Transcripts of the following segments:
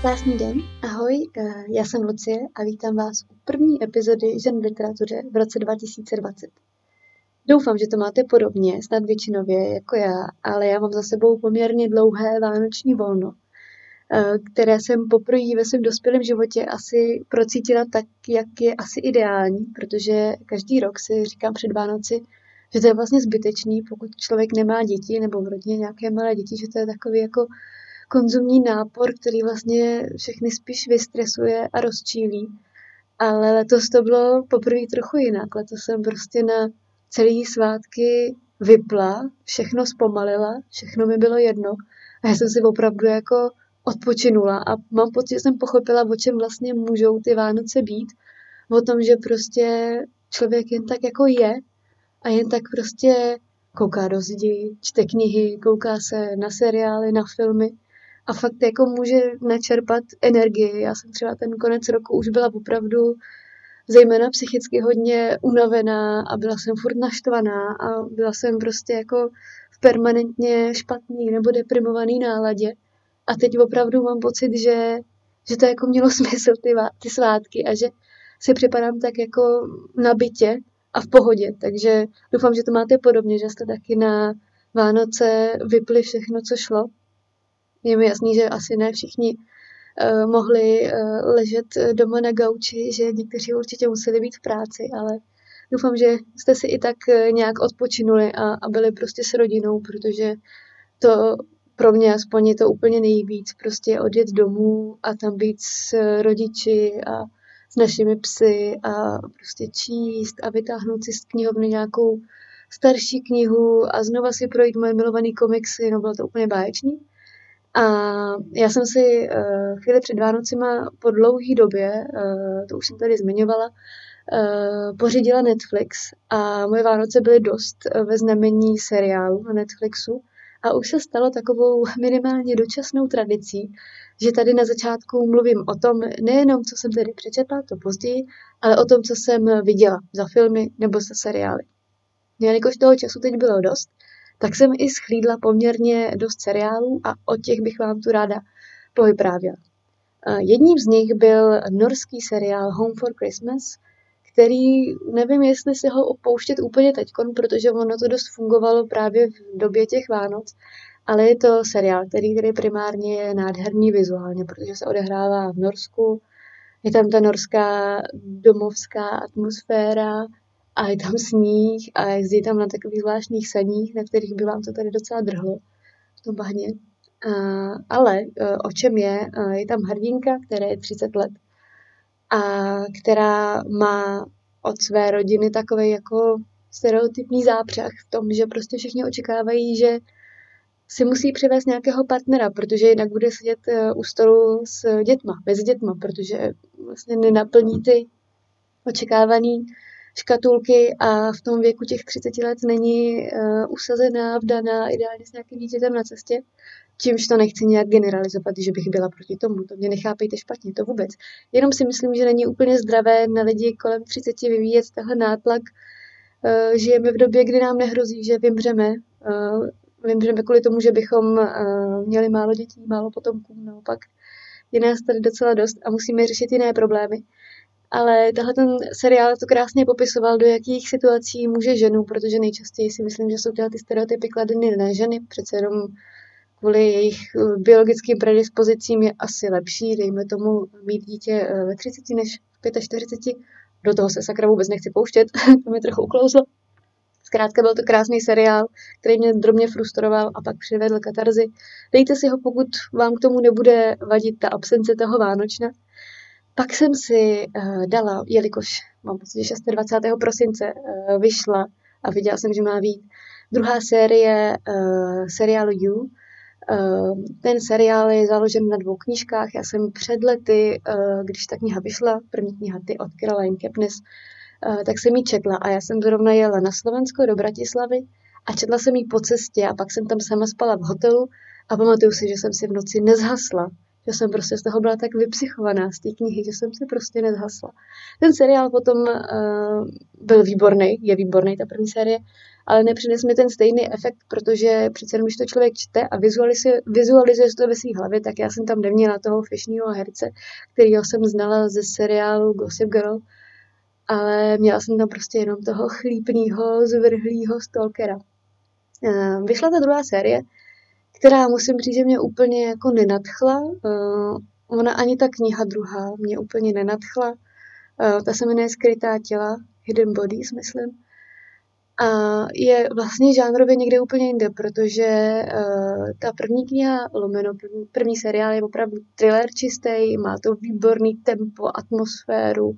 Krásný den, ahoj, eh, já jsem Lucie a vítám vás u první epizody Žen v literatuře v roce 2020. Doufám, že to máte podobně, snad většinově jako já, ale já mám za sebou poměrně dlouhé vánoční volno, eh, které jsem poprvé ve svém dospělém životě asi procítila tak, jak je asi ideální, protože každý rok si říkám před Vánoci, že to je vlastně zbytečný, pokud člověk nemá děti nebo v rodině nějaké malé děti, že to je takový jako konzumní nápor, který vlastně všechny spíš vystresuje a rozčílí. Ale letos to bylo poprvé trochu jinak. Letos jsem prostě na celý svátky vypla, všechno zpomalila, všechno mi bylo jedno. A já jsem si opravdu jako odpočinula a mám pocit, že jsem pochopila, o čem vlastně můžou ty Vánoce být. O tom, že prostě člověk jen tak jako je a jen tak prostě kouká do zdi, čte knihy, kouká se na seriály, na filmy a fakt jako může načerpat energii. Já jsem třeba ten konec roku už byla opravdu zejména psychicky hodně unavená a byla jsem furt naštvaná a byla jsem prostě jako v permanentně špatný nebo deprimovaný náladě. A teď opravdu mám pocit, že, že to jako mělo smysl ty, ty svátky a že si připadám tak jako na bytě a v pohodě. Takže doufám, že to máte podobně, že jste taky na Vánoce vypli všechno, co šlo je mi jasný, že asi ne všichni uh, mohli uh, ležet doma na gauči, že někteří určitě museli být v práci, ale doufám, že jste si i tak nějak odpočinuli a, a byli prostě s rodinou, protože to pro mě aspoň je to úplně nejvíc, prostě odjet domů a tam být s rodiči a s našimi psy a prostě číst a vytáhnout si z knihovny nějakou starší knihu a znova si projít moje milované komiksy, no bylo to úplně báječný. A já jsem si uh, chvíli před Vánocima po dlouhé době, uh, to už jsem tady zmiňovala, uh, pořídila Netflix a moje Vánoce byly dost ve znamení seriálu na Netflixu a už se stalo takovou minimálně dočasnou tradicí, že tady na začátku mluvím o tom nejenom, co jsem tady přečetla, to později, ale o tom, co jsem viděla za filmy nebo za seriály. Jelikož toho času teď bylo dost, tak jsem i schlídla poměrně dost seriálů a o těch bych vám tu ráda povyprávěla. Jedním z nich byl norský seriál Home for Christmas, který nevím, jestli si ho opouštět úplně teď, protože ono to dost fungovalo právě v době těch Vánoc, ale je to seriál, který, který primárně je nádherný vizuálně, protože se odehrává v Norsku, je tam ta norská domovská atmosféra, a je tam sníh a jezdí tam na takových zvláštních saních, na kterých by vám to tady docela drhlo v tom bahně. A, ale e, o čem je? Je tam hrdinka, která je 30 let a která má od své rodiny takový jako stereotypní zápřah v tom, že prostě všichni očekávají, že si musí přivést nějakého partnera, protože jinak bude sedět e, u stolu s dětma, bez dětma, protože vlastně nenaplní ty očekávaný škatulky a v tom věku těch 30 let není uh, usazená, vdaná, ideálně s nějakým dítětem na cestě. Čímž to nechci nějak generalizovat, že bych byla proti tomu. To mě nechápejte špatně, to vůbec. Jenom si myslím, že není úplně zdravé na lidi kolem 30 vyvíjet tenhle nátlak. Uh, žijeme v době, kdy nám nehrozí, že vymřeme. Uh, vymřeme kvůli tomu, že bychom měli málo dětí, málo potomků. Naopak je nás tady docela dost a musíme řešit jiné problémy. Ale tahle ten seriál to krásně popisoval, do jakých situací může ženu, protože nejčastěji si myslím, že jsou ty stereotypy kladeny na ženy, přece jenom kvůli jejich eh, biologickým predispozicím je asi lepší, dejme tomu, mít dítě eh, ve 30 než v 45. Do toho se sakra vůbec nechci pouštět, to mi trochu uklouzlo. Zkrátka byl to krásný seriál, který mě drobně frustroval a pak přivedl katarzy. Dejte si ho, pokud vám k tomu nebude vadit ta absence toho Vánočna. Pak jsem si uh, dala, jelikož mám pocit, že 26. prosince uh, vyšla a viděla jsem, že má být druhá série uh, seriálu You. Uh, ten seriál je založen na dvou knížkách. Já jsem před lety, uh, když ta kniha vyšla, první kniha Ty od Caroline Kepnes, uh, tak jsem ji četla a já jsem zrovna jela na Slovensko do Bratislavy a četla jsem ji po cestě a pak jsem tam sama spala v hotelu a pamatuju si, že jsem si v noci nezhasla že jsem prostě z toho byla tak vypsychovaná z té knihy, že jsem se prostě nezhasla. Ten seriál potom uh, byl výborný, je výborný ta první série, ale nepřines mi ten stejný efekt, protože přece jenom, když to člověk čte a vizualizuje, vizualizuje to ve své hlavě, tak já jsem tam neměla toho fešního herce, kterýho jsem znala ze seriálu Gossip Girl, ale měla jsem tam prostě jenom toho chlípného, zvrhlého stalkera. Uh, vyšla ta druhá série, která musím říct, že mě úplně jako nenadchla. Uh, ona ani ta kniha druhá mě úplně nenadchla. Uh, ta se jmenuje Skrytá těla, Hidden Bodies, myslím. A je vlastně žánrově někde úplně jinde, protože uh, ta první kniha, lomeno první, první seriál je opravdu thriller čistý, má to výborný tempo, atmosféru,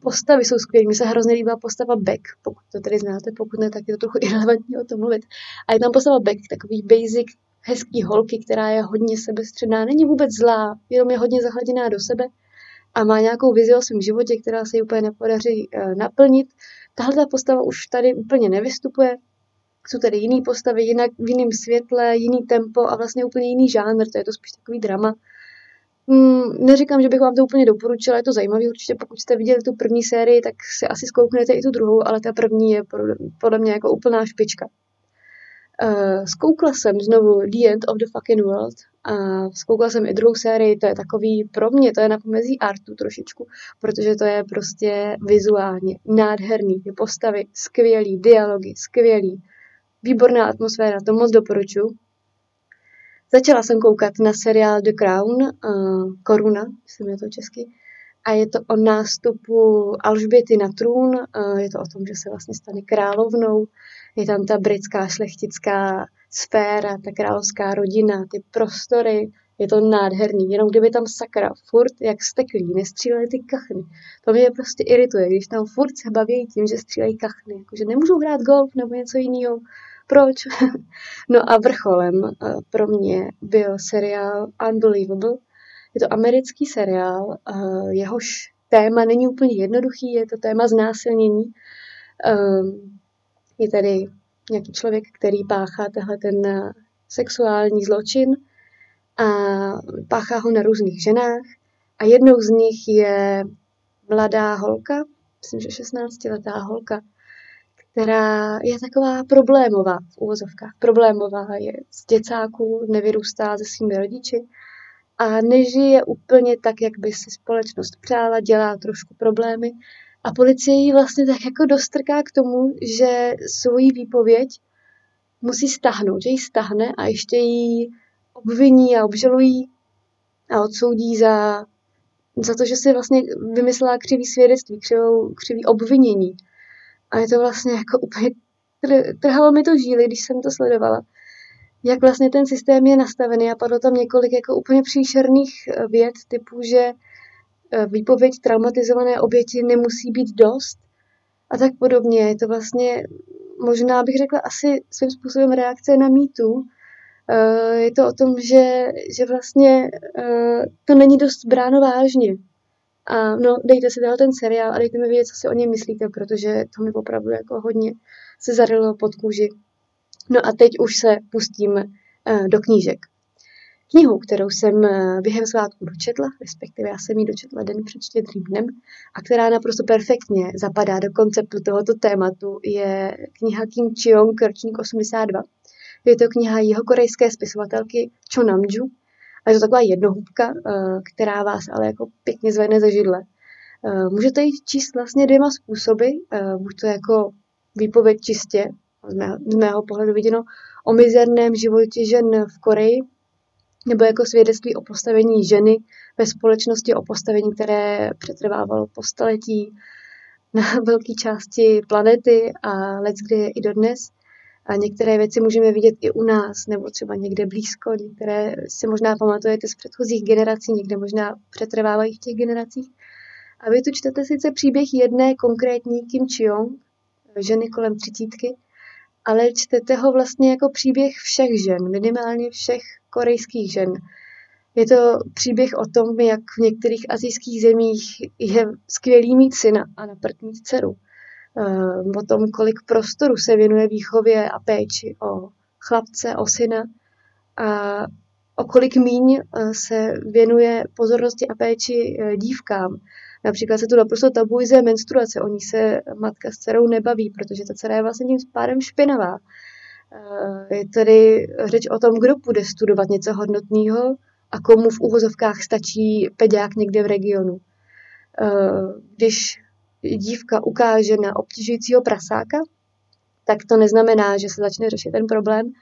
postavy jsou skvělé. Mně se hrozně líbila postava Beck, pokud to tady znáte, pokud ne, tak je to trochu irrelevantní o tom mluvit. A je tam postava Beck, takový basic, hezký holky, která je hodně sebestředná, není vůbec zlá, jenom je hodně zahladěná do sebe a má nějakou vizi o svém životě, která se jí úplně nepodaří uh, naplnit. Tahle ta postava už tady úplně nevystupuje, jsou tady jiné postavy, jinak v jiném světle, jiný tempo a vlastně úplně jiný žánr, to je to spíš takový drama. Mm, neříkám, že bych vám to úplně doporučila, je to zajímavé určitě, pokud jste viděli tu první sérii, tak si asi zkouknete i tu druhou, ale ta první je podle mě jako úplná špička. Uh, zkoukla jsem znovu The End of the Fucking World a zkoukla jsem i druhou sérii, to je takový, pro mě to je na pomezí artu trošičku, protože to je prostě vizuálně nádherný, ty postavy skvělý, dialogy skvělý, výborná atmosféra, to moc doporučuji. Začala jsem koukat na seriál The Crown, uh, Koruna, myslím je to česky, a je to o nástupu Alžběty na trůn, uh, je to o tom, že se vlastně stane královnou, je tam ta britská šlechtická sféra, ta královská rodina, ty prostory, je to nádherný. Jenom kdyby tam sakra furt jak steklí nestříleli ty kachny. To mě prostě irituje, když tam furt se baví tím, že střílejí kachny. Jakože nemůžou hrát golf nebo něco jiného. Proč? no a vrcholem eh, pro mě byl seriál Unbelievable. Je to americký seriál, eh, jehož téma není úplně jednoduchý, je to téma znásilnění. Ehm, je tady nějaký člověk, který páchá tehle ten eh, sexuální zločin a páchá ho na různých ženách a jednou z nich je mladá holka, myslím, že 16-letá holka, která je taková problémová v úvozovkách. Problémová je z děcáků, nevyrůstá se svými rodiči a nežije úplně tak, jak by si společnost přála, dělá trošku problémy a policie ji vlastně tak jako dostrká k tomu, že svoji výpověď musí stahnout, že ji stahne a ještě ji obviní a obžalují a odsoudí za, za to, že si vlastně vymyslela křivý svědectví, křivou, křivý obvinění. A je to vlastně jako úplně, trhalo mi to žíly, když jsem to sledovala. Jak vlastně ten systém je nastavený a padlo tam několik jako úplně příšerných věd, typu, že Eh, výpověď traumatizované oběti nemusí být dost a tak podobně. Je to vlastně, možná bych řekla, asi svým způsobem reakce na mýtu. Eh, je to o tom, že, že vlastně eh, to není dost bráno vážně. A no, dejte si dál ten seriál a dejte mi vědět, co si o něm myslíte, protože to mi opravdu jako hodně se zarilo pod kůži. No a teď už se pustíme do knížek. Knihu, kterou jsem eh, během svátku dočetla, respektive já jsem ji dočetla den před štědrým dnem, a která naprosto perfektně zapadá do konceptu tohoto tématu, je kniha Kim Cheong Krčník 82. Je to kniha jeho korejské spisovatelky Cho Namju. A je to taková jednohubka, eh, která vás ale jako pěkně zvedne ze židle. Eh, můžete ji číst vlastně dvěma způsoby, buď to jako výpověď čistě, z mého, z mého pohledu viděno, o mizerném životě žen v Koreji, nebo jako svědectví o postavení ženy ve společnosti, o postavení, které přetrvávalo po staletí na velké části planety a let, kde je i dodnes. A některé věci můžeme vidět i u nás, nebo třeba někde blízko, některé si možná pamatujete z předchozích generací, někde možná přetrvávají v těch generacích. A vy tu čtete sice příběh jedné konkrétní Kim Chiong, ženy kolem třicítky, ale čtete ho vlastně jako příběh všech žen, minimálně všech korejských žen. Je to příběh o tom, jak v některých azijských zemích je skvělý mít syna a na prd mít dceru. Ehm, o tom, kolik prostoru se věnuje výchově a péči o chlapce, o syna. A o kolik míň se věnuje pozornosti a péči dívkám. Například se tu naprosto tabuizuje menstruace, o ní se matka s dcerou nebaví, protože ta dcera je vlastně tím pádem špinavá. Je tady řeč o tom, kdo bude studovat něco hodnotného a komu v úvozovkách stačí peďák někde v regionu. Když dívka ukáže na obtěžujícího prasáka, tak to neznamená, že se začne řešit ten problém,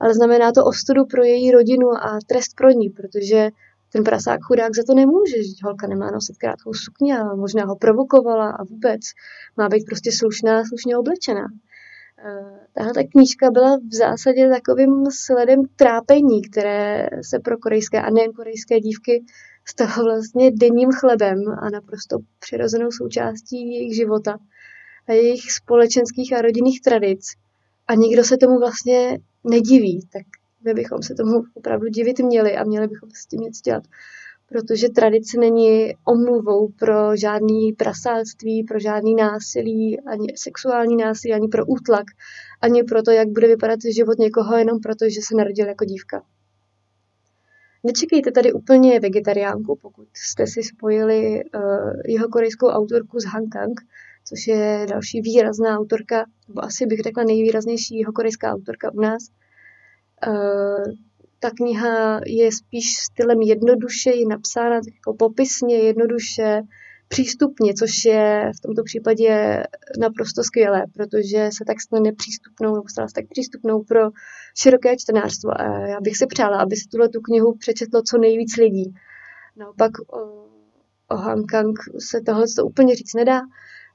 ale znamená to ostudu pro její rodinu a trest pro ní, protože ten prasák chudák za to nemůže, že holka nemá nosit krátkou sukni a možná ho provokovala a vůbec má být prostě slušná, slušně oblečená. Eh, tahle ta knížka byla v zásadě takovým sledem trápení, které se pro korejské a nejen korejské dívky stalo vlastně denním chlebem a naprosto přirozenou součástí jejich života a jejich společenských a rodinných tradic. A nikdo se tomu vlastně nediví, tak my bychom se tomu opravdu divit měli a měli bychom s tím něco dělat. Protože tradice není omluvou pro žádný prasálství, pro žádný násilí, ani sexuální násilí, ani pro útlak, ani pro to, jak bude vypadat život někoho jenom proto, že se narodil jako dívka. Nečekejte tady úplně vegetariánku, pokud jste si spojili uh, jeho korejskou autorku z Kang, což je další výrazná autorka, nebo asi bych řekla nejvýraznější jeho korejská autorka u nás. Uh, ta kniha je spíš stylem jednoduše, je napsána tak jako popisně, jednoduše, přístupně, což je v tomto případě naprosto skvělé, protože se tak stane nepřístupnou, nebo stala se tak přístupnou pro široké čtenářstvo. A já bych si přála, aby si tuhle tu knihu přečetlo co nejvíc lidí. Naopak o, o Kang se tohle to úplně říct nedá.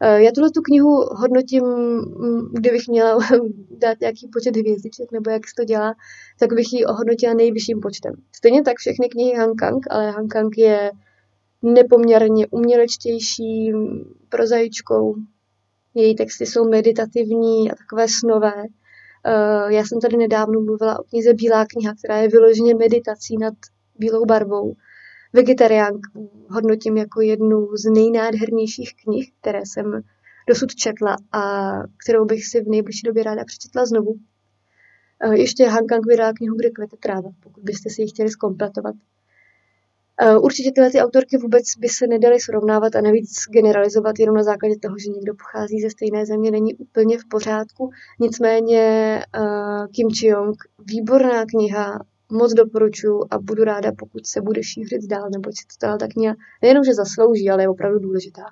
E, já tuhle tu knihu hodnotím, kdybych měla dát nějaký počet hvězdiček, nebo jak se to dělá, tak bych ji ohodnotila nejvyšším počtem. Stejně tak všechny knihy Kang, ale Kang je nepoměrně umělečtější prozaičkou. Její texty jsou meditativní a takové snové. Eh, já jsem tady nedávno mluvila o knize Bílá kniha, která je vyloženě meditací nad bílou barvou. Vegetariánku hodnotím jako jednu z nejnádhernějších knih, které jsem dosud četla a kterou bych si v nejbližší době ráda přečetla znovu. Eh, ještě Han Kang vydala knihu Kde kvete tráva, pokud byste si ji chtěli zkompletovat. Eh, určitě tyhle ty autorky vůbec by se nedaly srovnávat a navíc generalizovat jenom na základě toho, že někdo pochází ze stejné země, není úplně v pořádku. Nicméně uh, Kim Chi-young, výborná kniha, moc doporučuji a budu ráda, pokud se bude šířit dál, neboť se to ta kniha nejenom, že zaslouží, ale je opravdu důležitá.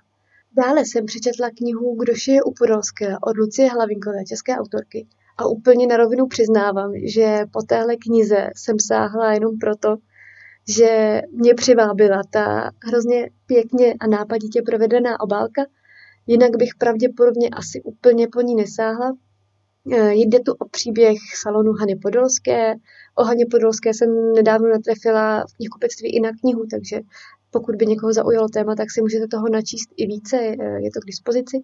Dále jsem přečetla knihu Kdož je u Podolské od Lucie Hlavinkové, české autorky. A úplně na rovinu přiznávám, že po téhle knize jsem sáhla jenom proto, že mě přivábila ta hrozně pěkně a nápaditě provedená obálka, jinak bych pravděpodobně asi úplně po ní nesáhla. E, jde tu o příběh salonu Hany Podolské. O Haně Podolské jsem nedávno natrefila v knihkupectví i na knihu, takže pokud by někoho zaujalo téma, tak si můžete toho načíst i více, e, je to k dispozici.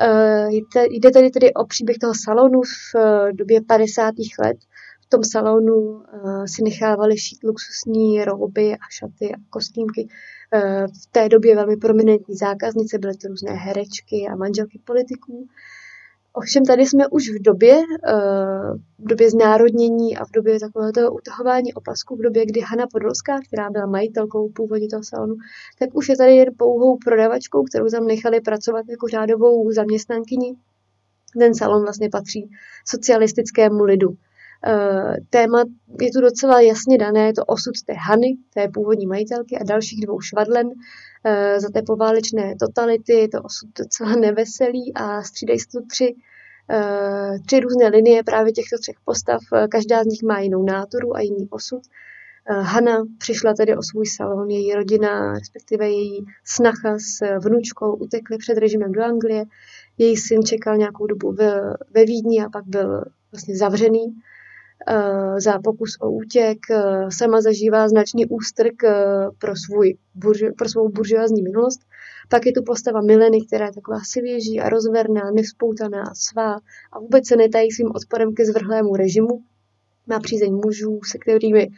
E, jde tady tedy o příběh toho salonu v době 50. let, tom salonu si nechávali šít luxusní rouby a šaty a kostýmky. V té době velmi prominentní zákaznice byly to různé herečky a manželky politiků. Ovšem tady jsme už v době, uh, v době znárodnění a v době takového toho utahování opasku, v době, kdy Hanna Podolská, která byla majitelkou původně toho salonu, tak už je tady jen pouhou prodavačkou, kterou tam nechali pracovat jako řádovou zaměstnankyni. Ten salon vlastně patří socialistickému lidu. Eh, téma je tu docela jasně dané, je to osud té Hany, té původní majitelky a dalších dvou švadlen eh, za té poválečné totality, je to osud docela neveselý a střídají se tu tři, eh, tři různé linie právě těchto třech postav, každá z nich má jinou náturu a jiný osud. Hana přišla tedy o svůj salon, její rodina, respektive její snacha s vnučkou utekli před režimem do Anglie. Její syn čekal nějakou dobu ve, ve Vídni a pak byl vlastně zavřený. Eh, za pokus o útěk, eh, sama zažívá značný ústrk eh, pro, svůj, pro svou buržoazní minulost. Pak je tu postava Mileny, která je taková sivěží a rozverná, nevzpoutaná a svá a vůbec se netají svým odporem ke zvrhlému režimu. Má přízeň mužů, se kterými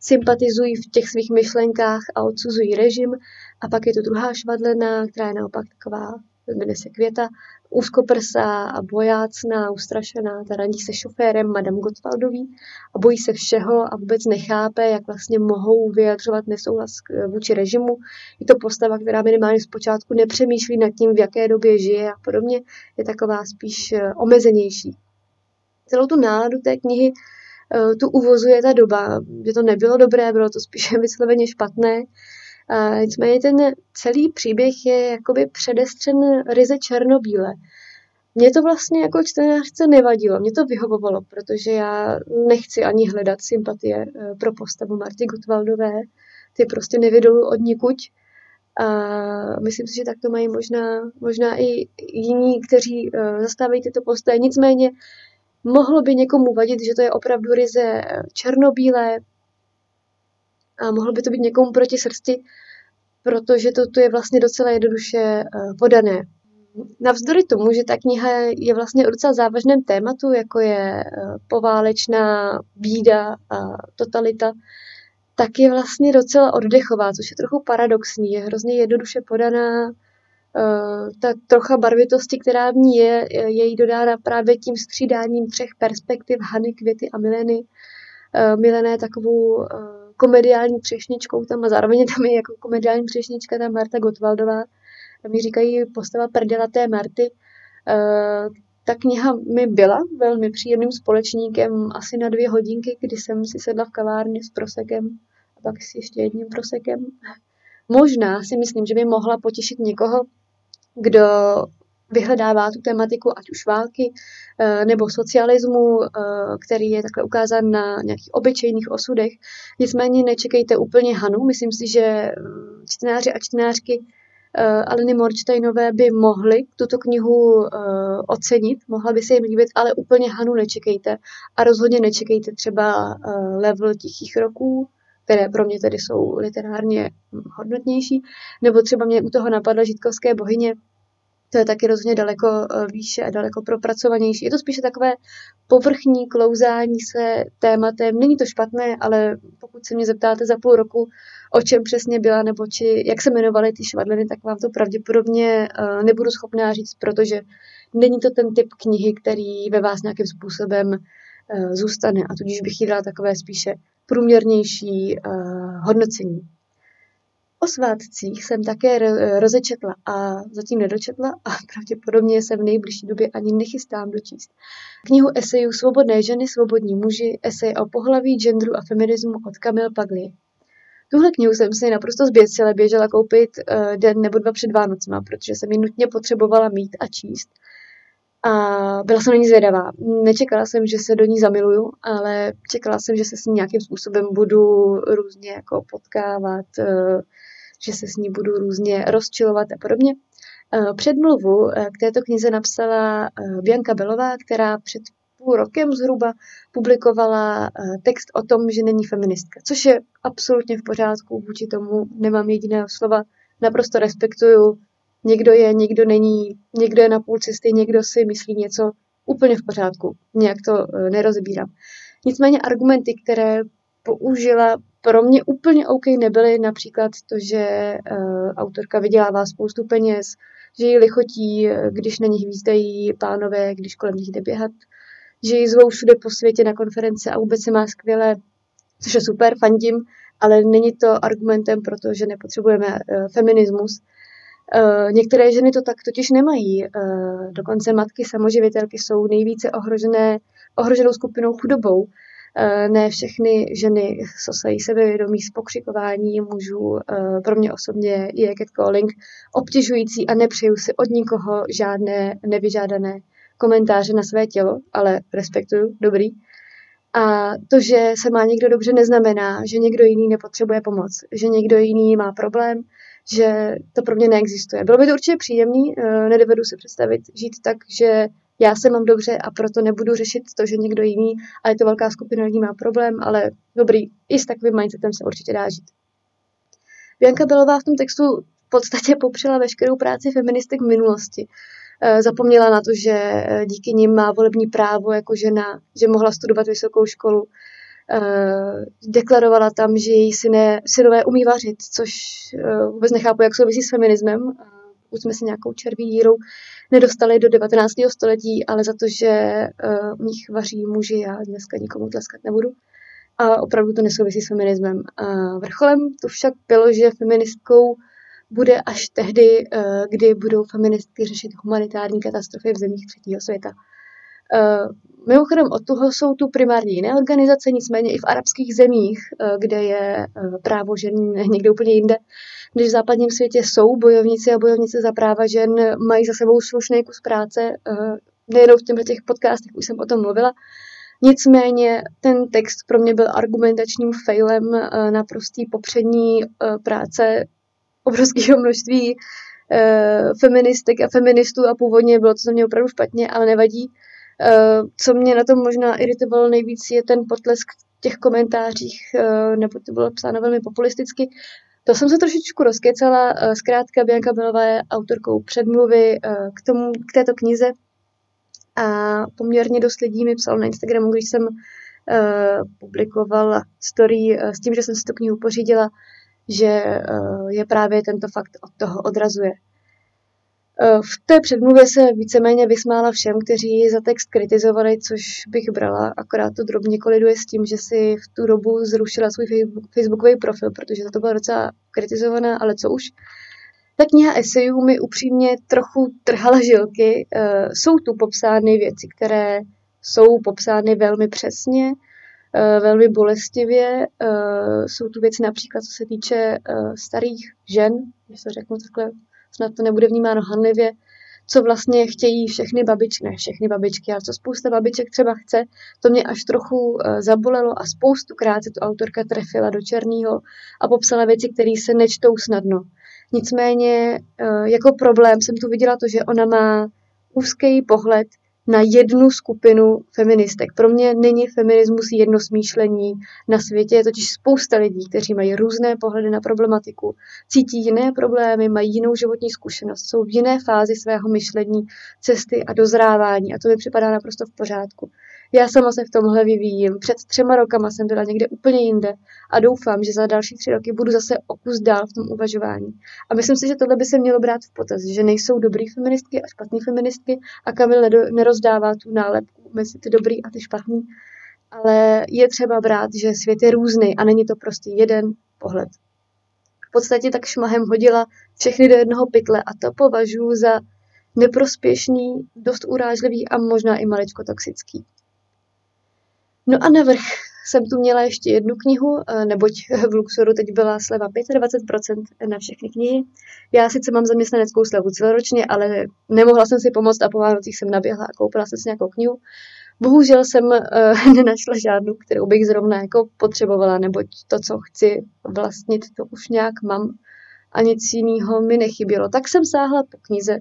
sympatizují v těch svých myšlenkách a odsuzují režim. A pak je tu druhá švadlena, která je naopak taková, jmenuje se Květa, úzkoprsá a bojácná, ustrašená, ta radí se šoférem Madame Gottwaldový a bojí se všeho a vůbec nechápe, jak vlastně mohou vyjadřovat nesouhlas vůči režimu. Je to postava, která minimálně zpočátku nepřemýšlí nad tím, v jaké době žije a podobně. Je taková spíš eh, omezenější. Celou tu náladu té knihy eh, tu uvozuje ta doba, že to nebylo dobré, bylo to spíše vysloveně špatné a nicméně ten celý příběh je jakoby předestřen ryze černobíle. Mně to vlastně jako čtenářce nevadilo, mě to vyhovovalo, protože já nechci ani hledat sympatie eh, pro postavu Marty Gutwaldové, ty prostě nevydolu od nikuť. A myslím si, že tak to mají možná, možná i jiní, kteří uh, zastávají tyto postoje. Nicméně mohlo by někomu vadit, že to je opravdu ryze černobílé, a mohlo by to být někomu proti srsti, protože to tu je vlastně docela jednoduše eh, podané. Navzdory tomu, že ta kniha je vlastně o docela závažném tématu, jako je eh, poválečná bída a totalita, tak je vlastně docela oddechová, což je trochu paradoxní. Je hrozně jednoduše podaná, eh, ta trocha barvitosti, která v ní je, je jí dodána právě tím střídáním třech perspektiv Hany, Květy a Mileny. Milené takovou komediální třešničkou tam a zároveň tam je jako komediální třešnička ta Marta Gotwaldová. A mi říkají postava prdelaté Marty. Uh, ta kniha mi byla velmi příjemným společníkem asi na dvě hodinky, kdy jsem si sedla v kavárně s prosekem a pak si ještě jedním prosekem. Možná si myslím, že by mohla potěšit někoho, kdo vyhledává tu tematiku ať už války eh, nebo socialismu, eh, který je takhle ukázán na nějakých obyčejných osudech. Nicméně nečekejte úplně Hanu. Myslím si, že mm, čtenáři a čtenářky eh, Aleny Morčtajnové by mohli tuto knihu ocenit, mohla by se jim líbit, ale úplně Hanu nečekejte. A rozhodně nečekejte třeba level tichých roků, které pro mě tedy jsou literárně hodnotnější, nebo třeba mě u toho napadla Žitkovské bohyně, to je taky rozhodně daleko eh, výše a daleko propracovanější. Je to spíše takové povrchní klouzání se tématem. Není to špatné, ale pokud se mě zeptáte za půl roku, o čem přesně byla, nebo či, jak se jmenovaly ty švadliny, tak vám to pravděpodobně uh, nebudu schopná říct, protože není to ten typ knihy, který ve vás nějakým způsobem uh, zůstane a tudíž bych jí dala takové spíše průměrnější hodnocení. O svátcích jsem také rozečetla a zatím nedočetla a pravděpodobně se v nejbližší době ani nechystám dočíst. Knihu esejů Svobodné ženy, svobodní muži, esej o pohlaví, genderu a feminismu od Kamil Pagli. Tuhle knihu jsem si naprosto zběsile běžela koupit uh, den nebo dva před Vánocma, protože jsem ji nutně potřebovala mít a číst. A byla jsem na ní zvědavá. Nečekala jsem, že se do ní zamiluju, ale čekala jsem, že se s ní nějakým způsobem budu různě jako potkávat, uh, že se s ní budu různě rozčilovat a podobně. Eh, předmluvu eh, k této knize napsala eh, Bianka Belová, která před půl rokem zhruba publikovala text o tom, že není feministka, což je absolutně v pořádku, vůči tomu nemám jediného slova, naprosto respektuju, někdo je, někdo není, někdo je na půl cesty, někdo si myslí něco úplně v pořádku, nějak to nerozbírám. Nicméně argumenty, které použila, pro mě úplně OK nebyly například to, že uh, autorka vydělává spoustu peněz, že ji lichotí, když na nich výzdají pánové, když kolem nich jde běhat, že ji zvou všude po světě na konference a vůbec se má skvěle, což je super, fandím, ale není to argumentem, protože nepotřebujeme uh, feminismus. Některé ženy to tak totiž nemají. Dokonce matky samoživitelky jsou nejvíce ohrožené, ohroženou skupinou chudobou. Eh, ne všechny ženy sosají sebevědomí z pokřikování mužů. Eh, pro mě osobně je catcalling obtěžující a nepřeju si od nikoho žádné nevyžádané komentáře na své tělo, ale respektuju, dobrý. A to, že se má někdo dobře, neznamená, že někdo jiný nepotřebuje pomoc, že někdo jiný má problém, že to pro mě neexistuje. Bylo by to určitě příjemný, eh, nedovedu si představit žít tak, že já se mám dobře a proto nebudu řešit to, že někdo jiný, ale je to velká skupina lidí má problém, ale dobrý, i s takovým mindsetem se určitě dá žít. Bianka Belová v tom textu v podstatě popřela veškerou práci feministek v minulosti. Eh, zapomněla na to, že eh, díky nim má volební právo jako žena, že mohla studovat vysokou školu. Eh, deklarovala tam, že její syne, synové umí vařit, což vůbec nechápu, jak souvisí s feminismem. Už jsme si nějakou červí jírou nedostali do 19. století, ale za to, že uh, u nich vaří muži, já dneska nikomu tleskat nebudu. A opravdu to nesouvisí s feminismem. Uh, vrcholem to však bylo, že feministkou bude až tehdy, uh, kdy budou feministky řešit humanitární katastrofy v zemích třetího světa. Uh, mimochodem od toho jsou tu primárně jiné organizace, nicméně i v arabských zemích, uh, kde je uh, právo žen někde úplně jinde, když v západním světě jsou bojovníci a bojovnice za práva žen, mají za sebou slušný kus práce, nejenom v těch podcastech, už jsem o tom mluvila, Nicméně ten text pro mě byl argumentačním failem naprostý popřední práce obrovského množství feministek a feministů a původně bylo to za mě opravdu špatně, ale nevadí. Co mě na tom možná iritovalo nejvíc je ten potlesk v těch komentářích, nebo to bylo psáno velmi populisticky, to jsem se trošičku rozkecala. Eh, zkrátka Bianca Belová je autorkou předmluvy eh, k, tomu, k této knize a poměrně dost lidí mi psal na Instagramu, když jsem uh, publikovala story s tím, že jsem si tu knihu pořídila, že je právě tento fakt od toho odrazuje. Eh, v té předmluvě se víceméně vysmála všem, kteří za text kritizovali, což bych brala, akorát to drobně koliduje s tím, že si v tu dobu zrušila svůj facebookový profil, protože za to byla docela kritizovaná, ale co už. Ta kniha esejů mi upřímně trochu trhala žilky. Eh, jsou tu popsány věci, které jsou popsány velmi přesně, eh, velmi bolestivě. Jsou tu věci například, co se týče starých žen, když to řeknu takhle snad to nebude vnímáno hanlivě, co vlastně chtějí všechny babičky, ne všechny babičky, ale co spousta babiček třeba chce, to mě až trochu uh, zabolelo a spoustukrát se tu autorka trefila do černého a popsala věci, které se nečtou snadno. Nicméně uh, jako problém jsem tu viděla to, že ona má úzký pohled na jednu skupinu feministek. Pro mě není feminismus jedno smýšlení. Na světě je totiž spousta lidí, kteří mají různé pohledy na problematiku, cítí jiné problémy, mají jinou životní zkušenost, jsou v jiné fázi svého myšlení, cesty a dozrávání a to mi připadá naprosto v pořádku. Já sama se v tomhle vyvíjím. Před třema rokama jsem byla někde úplně jinde a doufám, že za další tři roky budu zase o kus dál v tom uvažování. A myslím si, že tohle by se mělo brát v potaz, že nejsou dobrý feministky a špatný feministky a Kamil nerozdává tu nálepku mezi ty dobrý a ty špatný. Ale je třeba brát, že svět je různý a není to prostě jeden pohled. V podstatě tak šmahem hodila všechny do jednoho pytle a to považuji za neprospěšný, dost urážlivý a možná i maličko toxický. No a navrh jsem tu měla ještě jednu knihu, eh, neboť v Luxoru teď byla sleva 25% na všechny knihy. Já sice mám zaměstnaneckou slevu celoročně, ale nemohla jsem si pomoct a po Vánocích jsem naběhla a koupila jsem si nějakou knihu. Bohužel jsem uh, nenašla žádnou, kterou bych zrovna jako potřebovala, neboť to, co chci vlastnit, to už nějak mám a nic jiného mi nechybělo. Tak jsem sáhla po knize,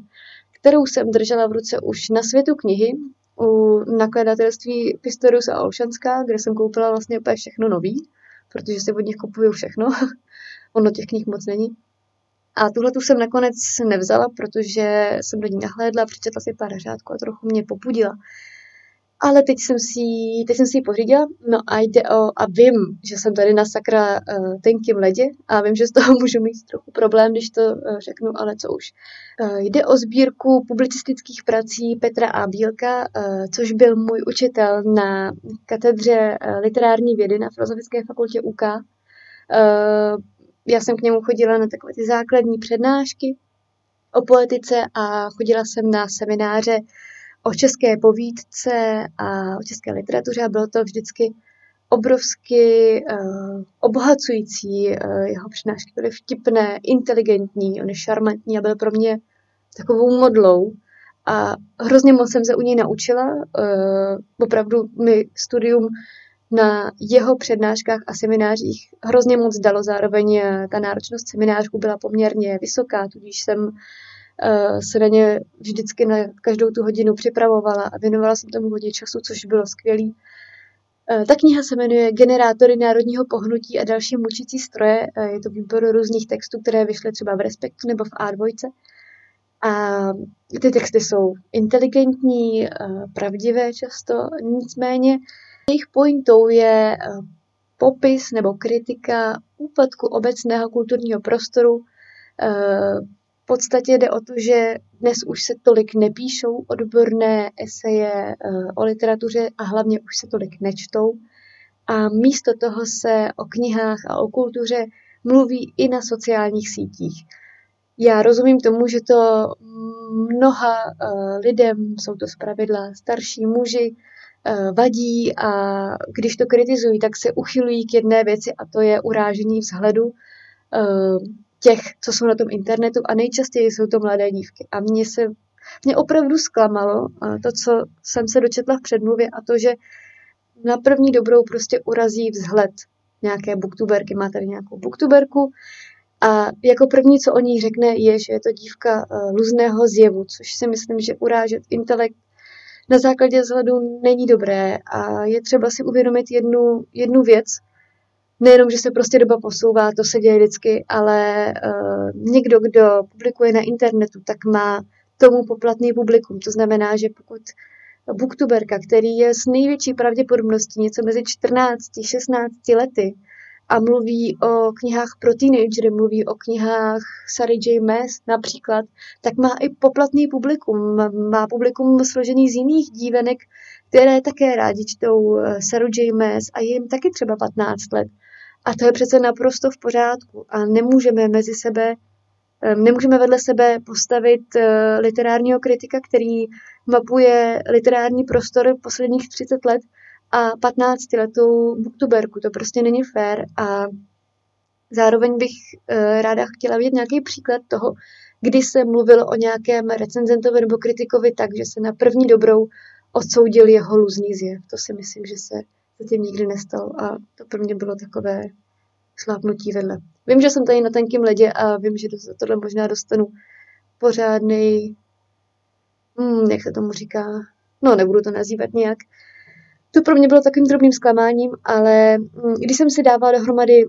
kterou jsem držela v ruce už na světu knihy, u nakladatelství Pistorius a Olšanská, kde jsem koupila vlastně úplně všechno nový, protože si od nich kupuju všechno. ono těch knih moc není. A tuhle tu jsem nakonec nevzala, protože jsem do ní nahlédla, přečetla si pár řádků a trochu mě popudila ale teď jsem si, teď jsem si ji pořídila, no a jde o, a vím, že jsem tady na sakra uh, tenkým ledě a vím, že z toho můžu mít trochu problém, když to uh, řeknu, ale co už. Uh, jde o sbírku publicistických prací Petra A. Bílka, uh, což byl můj učitel na katedře uh, literární vědy na Filozofické fakultě UK. Uh, já jsem k němu chodila na takové ty základní přednášky o poetice a chodila jsem na semináře o české povídce a o české literatuře a bylo to vždycky obrovsky uh, obohacující. Uh, jeho přednášky byly vtipné, inteligentní, on je šarmantní a byl pro mě takovou modlou. A hrozně moc jsem se u něj naučila. Uh, opravdu mi studium na jeho přednáškách a seminářích hrozně moc dalo. Zároveň ta náročnost seminářů byla poměrně vysoká, tudíž jsem se na ně vždycky na každou tu hodinu připravovala a věnovala jsem tomu hodně času, což bylo skvělý. Eh, ta kniha se jmenuje Generátory národního pohnutí a další mučící stroje. Eh, je to výbor různých textů, které vyšly třeba v Respektu nebo v A2. A ty texty jsou inteligentní, pravdivé často, nicméně jejich pointou je popis nebo kritika úpadku obecného kulturního prostoru podstatě jde o to, že dnes už se tolik nepíšou odborné eseje eh, o literatuře a hlavně už se tolik nečtou. A místo toho se o knihách a o kultuře mluví i na sociálních sítích. Já rozumím tomu, že to mnoha uh, lidem, jsou to zpravidla starší muži, uh, vadí a když to kritizují, tak se uchylují k jedné věci a to je urážení vzhledu těch, co jsou na tom internetu a nejčastěji jsou to mladé dívky. A mě se mě opravdu zklamalo to, co jsem se dočetla v předmluvě a to, že na první dobrou prostě urazí vzhled nějaké booktuberky. Má tady nějakou booktuberku a jako první, co o ní řekne, je, že je to dívka luzného zjevu, což si myslím, že urážet intelekt na základě vzhledu není dobré a je třeba si uvědomit jednu, jednu věc, nejenom, že se prostě doba posouvá, to se děje vždycky, ale uh, někdo, kdo publikuje na internetu, tak má tomu poplatný publikum. To znamená, že pokud booktuberka, který je s největší pravděpodobností něco mezi 14 16 lety a mluví o knihách pro teenagery, mluví o knihách Sary J. Maas například, tak má i poplatný publikum. Má publikum složený z jiných dívenek, které také rádi čtou eh, Saru J. Maas a je jim taky třeba 15 let. A to je přece naprosto v pořádku a nemůžeme mezi sebe Nemůžeme vedle sebe postavit eh, literárního kritika, který mapuje literární prostor posledních 30 let a 15 letou booktuberku. To prostě není fér a zároveň bych eh, ráda chtěla vidět nějaký příklad toho, kdy se mluvilo o nějakém recenzentovi nebo kritikovi tak, že se na první dobrou odsoudil jeho luzný zjev. To si myslím, že se zatím nikdy nestalo a to pro mě bylo takové šlápnutí vedle. Vím, že jsem tady na tenkém ledě a vím, že za tohle možná dostanu pořádný, hmm, jak se tomu říká, no nebudu to nazývat nějak. To pro mě bylo takovým drobným zklamáním, ale hm, když jsem si dávala dohromady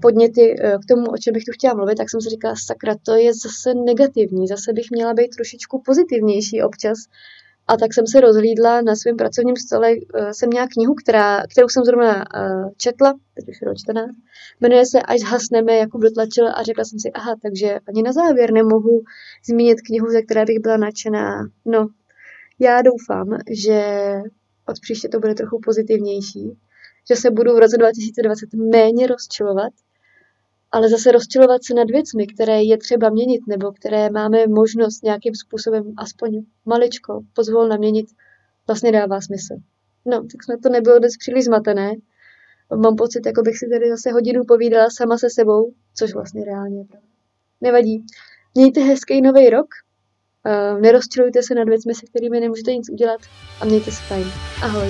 podněty eh, k tomu, o čem bych tu chtěla mluvit, tak jsem si říkala, sakra, to je zase negativní, zase bych měla být trošičku pozitivnější občas a tak jsem se rozhlídla na svém pracovním stole, eh, jsem měla knihu, která, kterou jsem zrovna uh, četla, teď už je dočtená, jmenuje se Až zhasneme, jako dotlačila a řekla jsem si, aha, takže ani na závěr nemohu zmínit knihu, ze které bych byla nadšená. No, já doufám, že od příště to bude trochu pozitivnější, že se budu v roce 2020 méně rozčilovat ale zase rozčilovat se nad věcmi, které je třeba měnit, nebo které máme možnost nějakým způsobem aspoň maličko pozvolna měnit, vlastně dává smysl. No, tak jsme to nebylo dnes příliš zmatené. Mám pocit, jako bych si tady zase hodinu povídala sama se sebou, což vlastně reálně je pravda. Nevadí. Mějte hezký nový rok, uh, nerozčilujte se nad věcmi, se kterými nemůžete nic udělat a mějte se fajn. Ahoj.